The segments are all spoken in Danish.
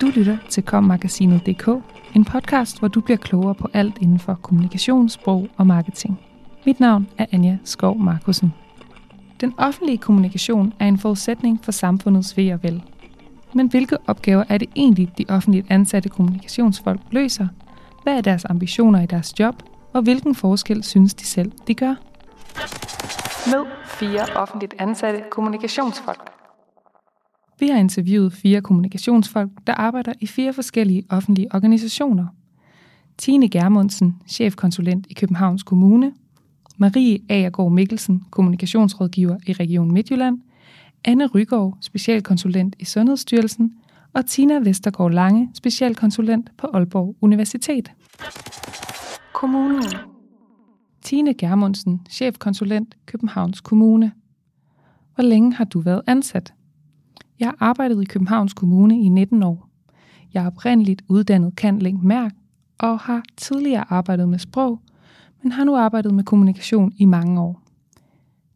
Du lytter til kommagasinet.dk, en podcast, hvor du bliver klogere på alt inden for kommunikation, sprog og marketing. Mit navn er Anja Skov Markusen. Den offentlige kommunikation er en forudsætning for samfundets ved og vel. Men hvilke opgaver er det egentlig, de offentligt ansatte kommunikationsfolk løser? Hvad er deres ambitioner i deres job? Og hvilken forskel synes de selv, de gør? Med fire offentligt ansatte kommunikationsfolk. Vi har interviewet fire kommunikationsfolk, der arbejder i fire forskellige offentlige organisationer. Tine Germundsen, chefkonsulent i Københavns Kommune, Marie Agergaard Mikkelsen, kommunikationsrådgiver i Region Midtjylland, Anne Rygaard, specialkonsulent i Sundhedsstyrelsen, og Tina Vestergaard Lange, specialkonsulent på Aalborg Universitet. Kommunen. Tine Germundsen, chefkonsulent Københavns Kommune. Hvor længe har du været ansat? Jeg har arbejdet i Københavns Kommune i 19 år. Jeg er oprindeligt uddannet kandling mærk og har tidligere arbejdet med sprog, men har nu arbejdet med kommunikation i mange år.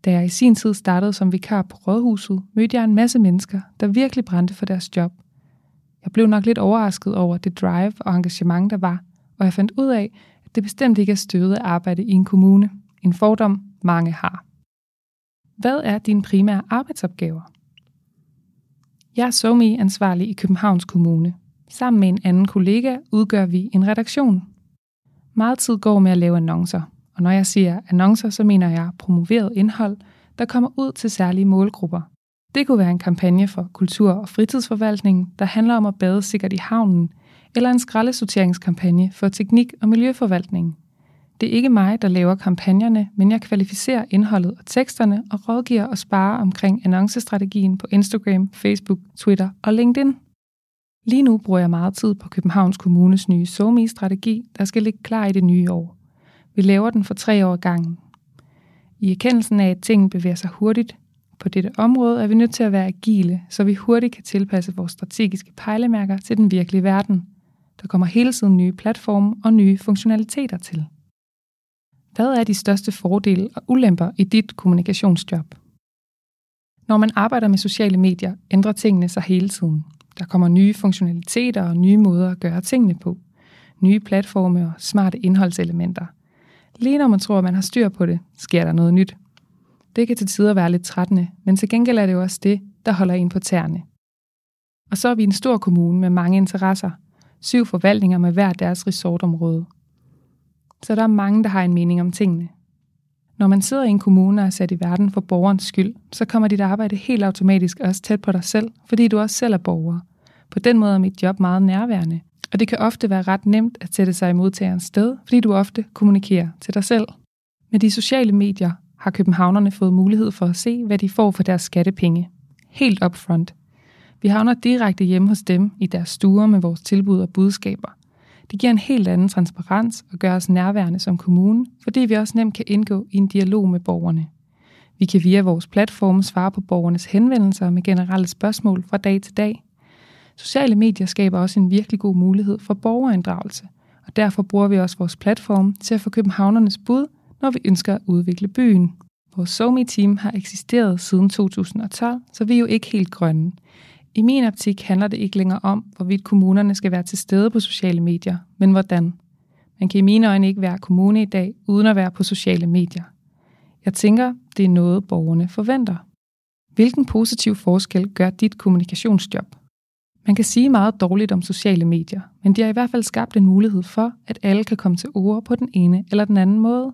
Da jeg i sin tid startede som vikar på Rådhuset, mødte jeg en masse mennesker, der virkelig brændte for deres job. Jeg blev nok lidt overrasket over det drive og engagement, der var, og jeg fandt ud af, at det bestemt ikke er støvet at arbejde i en kommune. En fordom, mange har. Hvad er dine primære arbejdsopgaver? Jeg er somi ansvarlig i Københavns Kommune. Sammen med en anden kollega udgør vi en redaktion. Meget tid går med at lave annoncer, og når jeg siger annoncer, så mener jeg promoveret indhold, der kommer ud til særlige målgrupper. Det kunne være en kampagne for kultur- og fritidsforvaltning, der handler om at bade sikkert i havnen, eller en skraldesorteringskampagne for teknik- og miljøforvaltning. Det er ikke mig, der laver kampagnerne, men jeg kvalificerer indholdet og teksterne og rådgiver og sparer omkring annoncestrategien på Instagram, Facebook, Twitter og LinkedIn. Lige nu bruger jeg meget tid på Københavns Kommunes nye SOMI-strategi, der skal ligge klar i det nye år. Vi laver den for tre år gangen. I erkendelsen af, at tingene bevæger sig hurtigt på dette område, er vi nødt til at være agile, så vi hurtigt kan tilpasse vores strategiske pejlemærker til den virkelige verden. Der kommer hele tiden nye platforme og nye funktionaliteter til. Hvad er de største fordele og ulemper i dit kommunikationsjob? Når man arbejder med sociale medier, ændrer tingene sig hele tiden. Der kommer nye funktionaliteter og nye måder at gøre tingene på. Nye platforme og smarte indholdselementer. Lige når man tror, at man har styr på det, sker der noget nyt. Det kan til tider være lidt trættende, men til gengæld er det jo også det, der holder en på tæerne. Og så er vi en stor kommune med mange interesser. Syv forvaltninger med hver deres resortområde. Så der er mange, der har en mening om tingene. Når man sidder i en kommune og er sat i verden for borgerens skyld, så kommer dit arbejde helt automatisk også tæt på dig selv, fordi du også selv er borger. På den måde er mit job meget nærværende, og det kan ofte være ret nemt at sætte sig i modtagerens sted, fordi du ofte kommunikerer til dig selv. Med de sociale medier har københavnerne fået mulighed for at se, hvad de får for deres skattepenge. Helt upfront. Vi havner direkte hjemme hos dem i deres stuer med vores tilbud og budskaber. Det giver en helt anden transparens og gør os nærværende som kommune, fordi vi også nemt kan indgå i en dialog med borgerne. Vi kan via vores platform svare på borgernes henvendelser med generelle spørgsmål fra dag til dag. Sociale medier skaber også en virkelig god mulighed for borgerinddragelse, og derfor bruger vi også vores platform til at få københavnernes bud, når vi ønsker at udvikle byen. Vores SoMe-team har eksisteret siden 2012, så vi er jo ikke helt grønne. I min optik handler det ikke længere om, hvorvidt kommunerne skal være til stede på sociale medier, men hvordan. Man kan i mine øjne ikke være kommune i dag, uden at være på sociale medier. Jeg tænker, det er noget, borgerne forventer. Hvilken positiv forskel gør dit kommunikationsjob? Man kan sige meget dårligt om sociale medier, men de har i hvert fald skabt en mulighed for, at alle kan komme til ord på den ene eller den anden måde.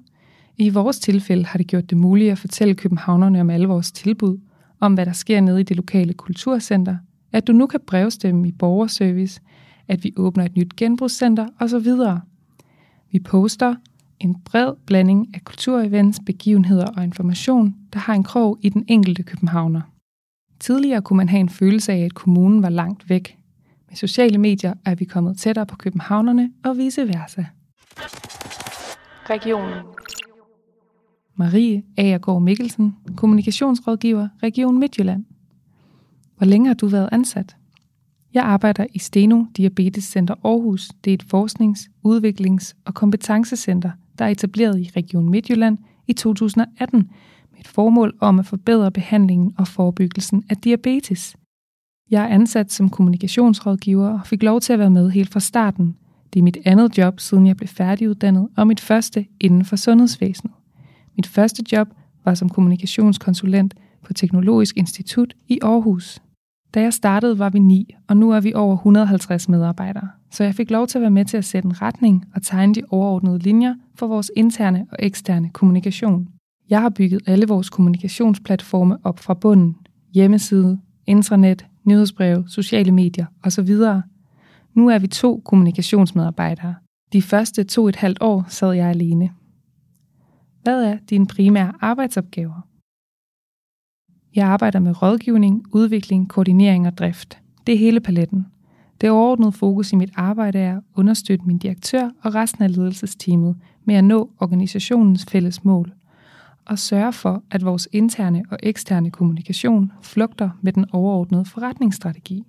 I vores tilfælde har det gjort det muligt at fortælle københavnerne om alle vores tilbud, om hvad der sker nede i det lokale kulturcenter, at du nu kan brevstemme i borgerservice, at vi åbner et nyt genbrugscenter osv. Vi poster en bred blanding af kulturevents, begivenheder og information, der har en krog i den enkelte københavner. Tidligere kunne man have en følelse af, at kommunen var langt væk. Med sociale medier er vi kommet tættere på københavnerne og vice versa. Regionen Marie Agergaard Mikkelsen, kommunikationsrådgiver Region Midtjylland. Hvor længe har du været ansat? Jeg arbejder i Steno Diabetes Center Aarhus. Det er et forsknings-, udviklings- og kompetencecenter, der er etableret i Region Midtjylland i 2018 med et formål om at forbedre behandlingen og forebyggelsen af diabetes. Jeg er ansat som kommunikationsrådgiver og fik lov til at være med helt fra starten. Det er mit andet job, siden jeg blev færdiguddannet, og mit første inden for sundhedsvæsenet. Mit første job var som kommunikationskonsulent på Teknologisk Institut i Aarhus. Da jeg startede, var vi ni, og nu er vi over 150 medarbejdere. Så jeg fik lov til at være med til at sætte en retning og tegne de overordnede linjer for vores interne og eksterne kommunikation. Jeg har bygget alle vores kommunikationsplatforme op fra bunden. Hjemmeside, intranet, nyhedsbreve, sociale medier osv. Nu er vi to kommunikationsmedarbejdere. De første to et halvt år sad jeg alene. Hvad er dine primære arbejdsopgaver? Jeg arbejder med rådgivning, udvikling, koordinering og drift. Det er hele paletten. Det overordnede fokus i mit arbejde er at understøtte min direktør og resten af ledelsesteamet med at nå organisationens fælles mål og sørge for, at vores interne og eksterne kommunikation flugter med den overordnede forretningsstrategi.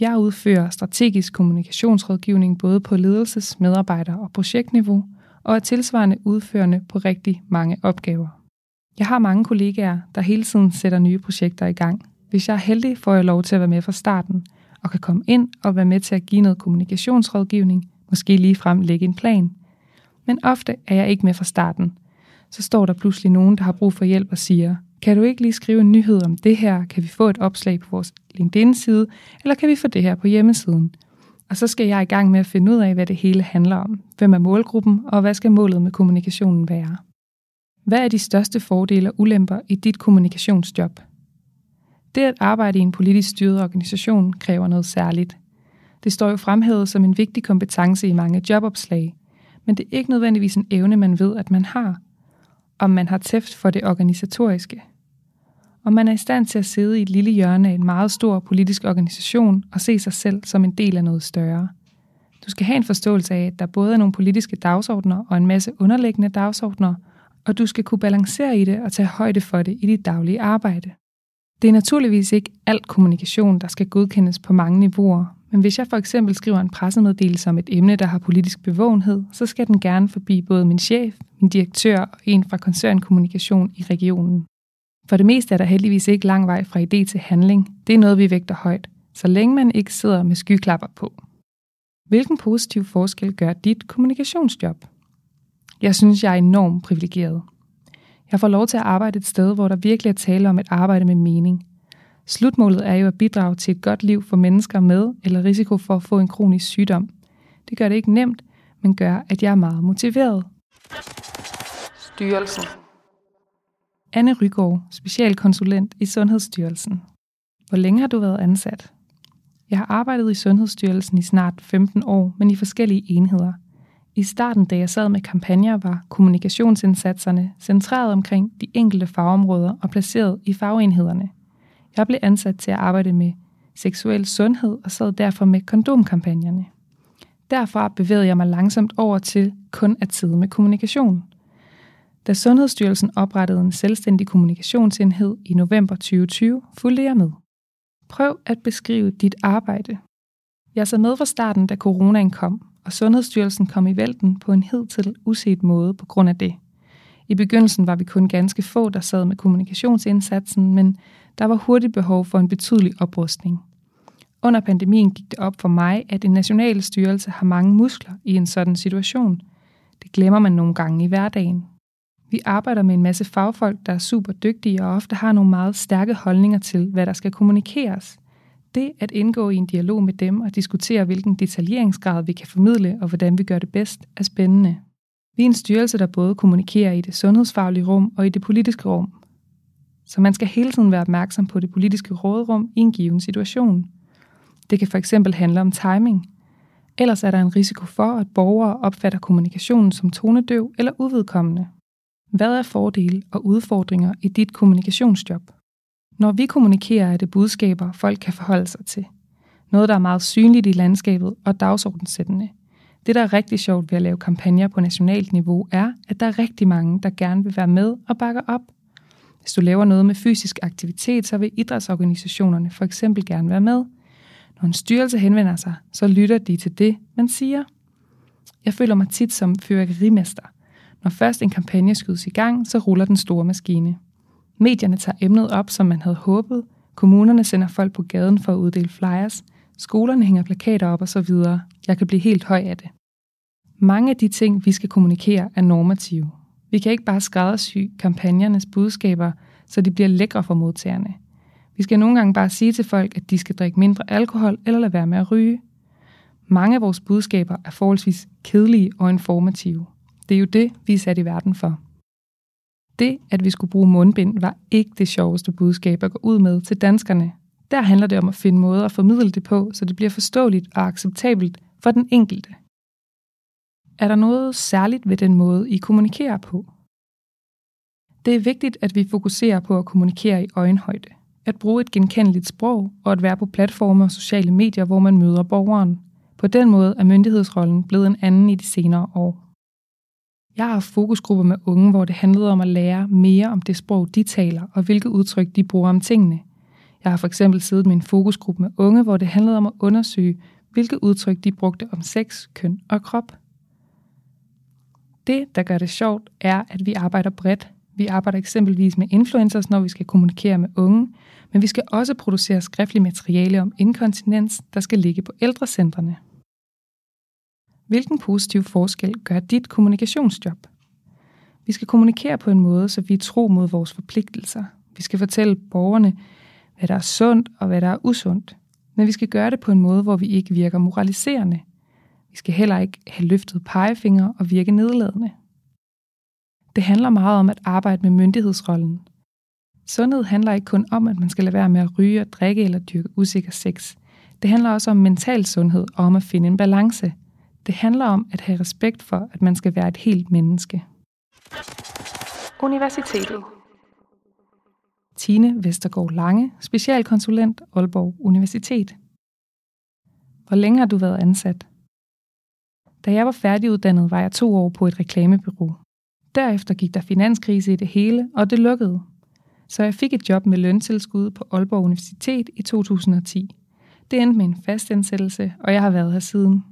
Jeg udfører strategisk kommunikationsrådgivning både på ledelses-, medarbejder- og projektniveau, og er tilsvarende udførende på rigtig mange opgaver. Jeg har mange kollegaer, der hele tiden sætter nye projekter i gang. Hvis jeg er heldig, får jeg lov til at være med fra starten, og kan komme ind og være med til at give noget kommunikationsrådgivning, måske lige frem lægge en plan. Men ofte er jeg ikke med fra starten. Så står der pludselig nogen, der har brug for hjælp og siger, kan du ikke lige skrive en nyhed om det her? Kan vi få et opslag på vores LinkedIn-side? Eller kan vi få det her på hjemmesiden? Og så skal jeg i gang med at finde ud af, hvad det hele handler om. Hvem er målgruppen, og hvad skal målet med kommunikationen være? Hvad er de største fordele og ulemper i dit kommunikationsjob? Det at arbejde i en politisk styret organisation kræver noget særligt. Det står jo fremhævet som en vigtig kompetence i mange jobopslag, men det er ikke nødvendigvis en evne, man ved, at man har. Om man har tæft for det organisatoriske. Om man er i stand til at sidde i et lille hjørne af en meget stor politisk organisation og se sig selv som en del af noget større. Du skal have en forståelse af, at der både er nogle politiske dagsordner og en masse underliggende dagsordner, og du skal kunne balancere i det og tage højde for det i dit daglige arbejde. Det er naturligvis ikke alt kommunikation, der skal godkendes på mange niveauer, men hvis jeg for eksempel skriver en pressemeddelelse om et emne, der har politisk bevågenhed, så skal den gerne forbi både min chef, min direktør og en fra koncernkommunikation i regionen. For det meste er der heldigvis ikke lang vej fra idé til handling. Det er noget, vi vægter højt, så længe man ikke sidder med skyklapper på. Hvilken positiv forskel gør dit kommunikationsjob? Jeg synes, jeg er enormt privilegeret. Jeg får lov til at arbejde et sted, hvor der virkelig er tale om et arbejde med mening. Slutmålet er jo at bidrage til et godt liv for mennesker med eller risiko for at få en kronisk sygdom. Det gør det ikke nemt, men gør, at jeg er meget motiveret. Styrelsen Anne Rygaard, specialkonsulent i Sundhedsstyrelsen. Hvor længe har du været ansat? Jeg har arbejdet i Sundhedsstyrelsen i snart 15 år, men i forskellige enheder – i starten, da jeg sad med kampagner, var kommunikationsindsatserne centreret omkring de enkelte fagområder og placeret i fagenhederne. Jeg blev ansat til at arbejde med seksuel sundhed og sad derfor med kondomkampagnerne. Derfra bevægede jeg mig langsomt over til kun at sidde med kommunikation. Da Sundhedsstyrelsen oprettede en selvstændig kommunikationsenhed i november 2020, fulgte jeg med. Prøv at beskrive dit arbejde. Jeg sad med fra starten, da coronaen kom, og Sundhedsstyrelsen kom i vælten på en hidtil uset måde på grund af det. I begyndelsen var vi kun ganske få, der sad med kommunikationsindsatsen, men der var hurtigt behov for en betydelig oprustning. Under pandemien gik det op for mig, at en national styrelse har mange muskler i en sådan situation. Det glemmer man nogle gange i hverdagen. Vi arbejder med en masse fagfolk, der er super dygtige og ofte har nogle meget stærke holdninger til, hvad der skal kommunikeres. Det at indgå i en dialog med dem og diskutere, hvilken detaljeringsgrad vi kan formidle og hvordan vi gør det bedst, er spændende. Vi er en styrelse, der både kommunikerer i det sundhedsfaglige rum og i det politiske rum. Så man skal hele tiden være opmærksom på det politiske rådrum i en given situation. Det kan for eksempel handle om timing. Ellers er der en risiko for, at borgere opfatter kommunikationen som tonedøv eller uvedkommende. Hvad er fordele og udfordringer i dit kommunikationsjob? Når vi kommunikerer, er det budskaber, folk kan forholde sig til. Noget, der er meget synligt i landskabet og dagsordenssættende. Det, der er rigtig sjovt ved at lave kampagner på nationalt niveau, er, at der er rigtig mange, der gerne vil være med og bakke op. Hvis du laver noget med fysisk aktivitet, så vil idrætsorganisationerne for eksempel gerne være med. Når en styrelse henvender sig, så lytter de til det, man siger. Jeg føler mig tit som fyrværkerimester. Når først en kampagne skydes i gang, så ruller den store maskine. Medierne tager emnet op, som man havde håbet. Kommunerne sender folk på gaden for at uddele flyers. Skolerne hænger plakater op og så videre. Jeg kan blive helt høj af det. Mange af de ting, vi skal kommunikere, er normative. Vi kan ikke bare skræddersy kampagnernes budskaber, så de bliver lækre for modtagerne. Vi skal nogle gange bare sige til folk, at de skal drikke mindre alkohol eller lade være med at ryge. Mange af vores budskaber er forholdsvis kedelige og informative. Det er jo det, vi er sat i verden for. Det, at vi skulle bruge mundbind, var ikke det sjoveste budskab at gå ud med til danskerne. Der handler det om at finde måder at formidle det på, så det bliver forståeligt og acceptabelt for den enkelte. Er der noget særligt ved den måde, I kommunikerer på? Det er vigtigt, at vi fokuserer på at kommunikere i øjenhøjde. At bruge et genkendeligt sprog og at være på platforme og sociale medier, hvor man møder borgeren. På den måde er myndighedsrollen blevet en anden i de senere år. Jeg har fokusgrupper med unge, hvor det handlede om at lære mere om det sprog, de taler, og hvilke udtryk de bruger om tingene. Jeg har for eksempel siddet med en fokusgruppe med unge, hvor det handlede om at undersøge, hvilke udtryk de brugte om sex, køn og krop. Det, der gør det sjovt, er, at vi arbejder bredt. Vi arbejder eksempelvis med influencers, når vi skal kommunikere med unge, men vi skal også producere skriftlig materiale om inkontinens, der skal ligge på ældrecentrene. Hvilken positiv forskel gør dit kommunikationsjob? Vi skal kommunikere på en måde, så vi er tro mod vores forpligtelser. Vi skal fortælle borgerne, hvad der er sundt og hvad der er usundt. Men vi skal gøre det på en måde, hvor vi ikke virker moraliserende. Vi skal heller ikke have løftet pegefinger og virke nedladende. Det handler meget om at arbejde med myndighedsrollen. Sundhed handler ikke kun om, at man skal lade være med at ryge og drikke eller dyrke usikker sex. Det handler også om mental sundhed og om at finde en balance – det handler om at have respekt for, at man skal være et helt menneske. Universitetet Tine Vestergaard Lange, specialkonsulent Aalborg Universitet. Hvor længe har du været ansat? Da jeg var færdiguddannet, var jeg to år på et reklamebyrå. Derefter gik der finanskrise i det hele, og det lukkede. Så jeg fik et job med løntilskud på Aalborg Universitet i 2010. Det endte med en fastansættelse, og jeg har været her siden.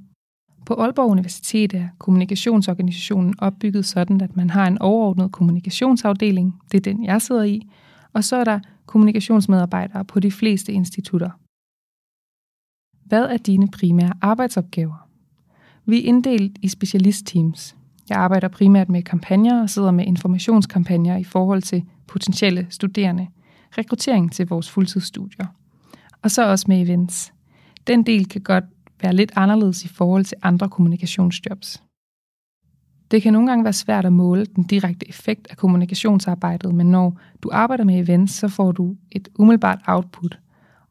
På Aalborg Universitet er kommunikationsorganisationen opbygget sådan, at man har en overordnet kommunikationsafdeling, det er den, jeg sidder i, og så er der kommunikationsmedarbejdere på de fleste institutter. Hvad er dine primære arbejdsopgaver? Vi er inddelt i specialistteams. Jeg arbejder primært med kampagner og sidder med informationskampagner i forhold til potentielle studerende, rekruttering til vores fuldtidsstudier. Og så også med events. Den del kan godt være lidt anderledes i forhold til andre kommunikationsjobs. Det kan nogle gange være svært at måle den direkte effekt af kommunikationsarbejdet, men når du arbejder med events, så får du et umiddelbart output,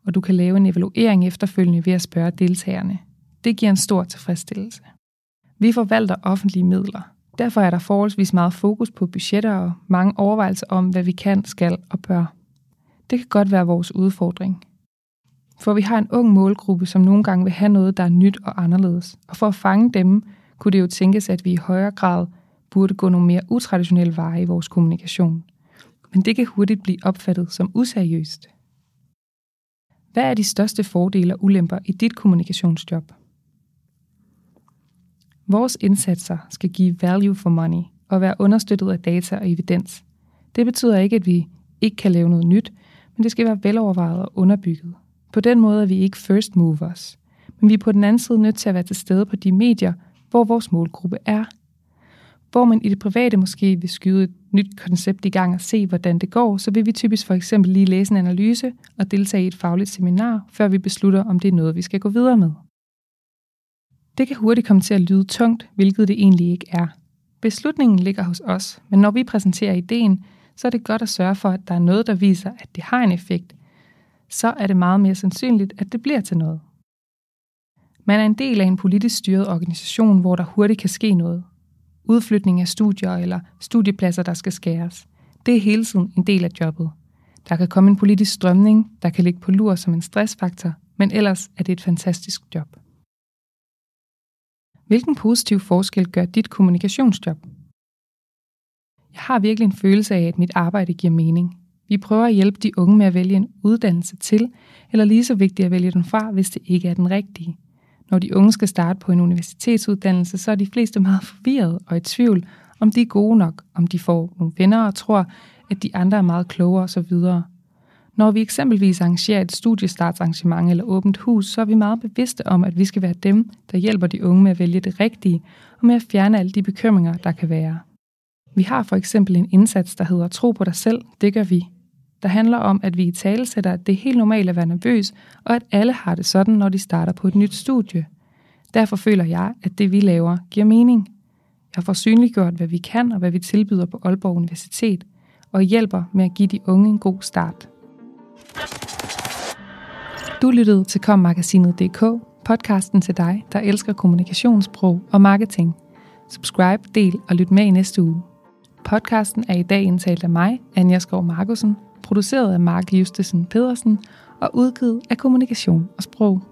og du kan lave en evaluering efterfølgende ved at spørge deltagerne. Det giver en stor tilfredsstillelse. Vi forvalter offentlige midler. Derfor er der forholdsvis meget fokus på budgetter og mange overvejelser om, hvad vi kan, skal og bør. Det kan godt være vores udfordring. For vi har en ung målgruppe, som nogle gange vil have noget, der er nyt og anderledes. Og for at fange dem, kunne det jo tænkes, at vi i højere grad burde gå nogle mere utraditionelle veje i vores kommunikation. Men det kan hurtigt blive opfattet som useriøst. Hvad er de største fordele og ulemper i dit kommunikationsjob? Vores indsatser skal give value for money og være understøttet af data og evidens. Det betyder ikke, at vi ikke kan lave noget nyt, men det skal være velovervejet og underbygget. På den måde er vi ikke first movers, men vi er på den anden side nødt til at være til stede på de medier, hvor vores målgruppe er. Hvor man i det private måske vil skyde et nyt koncept i gang og se, hvordan det går, så vil vi typisk for eksempel lige læse en analyse og deltage i et fagligt seminar, før vi beslutter, om det er noget, vi skal gå videre med. Det kan hurtigt komme til at lyde tungt, hvilket det egentlig ikke er. Beslutningen ligger hos os, men når vi præsenterer ideen, så er det godt at sørge for, at der er noget, der viser, at det har en effekt, så er det meget mere sandsynligt, at det bliver til noget. Man er en del af en politisk styret organisation, hvor der hurtigt kan ske noget. Udflytning af studier eller studiepladser, der skal skæres. Det er hele tiden en del af jobbet. Der kan komme en politisk strømning, der kan ligge på lur som en stressfaktor, men ellers er det et fantastisk job. Hvilken positiv forskel gør dit kommunikationsjob? Jeg har virkelig en følelse af, at mit arbejde giver mening. Vi prøver at hjælpe de unge med at vælge en uddannelse til, eller lige så vigtigt at vælge den fra, hvis det ikke er den rigtige. Når de unge skal starte på en universitetsuddannelse, så er de fleste meget forvirrede og i tvivl, om de er gode nok, om de får nogle venner og tror, at de andre er meget klogere osv. Når vi eksempelvis arrangerer et studiestartsarrangement eller åbent hus, så er vi meget bevidste om, at vi skal være dem, der hjælper de unge med at vælge det rigtige og med at fjerne alle de bekymringer, der kan være. Vi har for eksempel en indsats, der hedder Tro på dig selv, det gør vi. Der handler om, at vi i tale sætter, at det er helt normalt at være nervøs, og at alle har det sådan, når de starter på et nyt studie. Derfor føler jeg, at det vi laver giver mening. Jeg får synliggjort, hvad vi kan og hvad vi tilbyder på Aalborg Universitet, og hjælper med at give de unge en god start. Du lyttede til kommagasinet.dk, podcasten til dig, der elsker kommunikationssprog og marketing. Subscribe, del og lyt med i næste uge. Podcasten er i dag indtalt af mig, Anja Skov Markusen, produceret af Mark Justesen Pedersen og udgivet af Kommunikation og Sprog.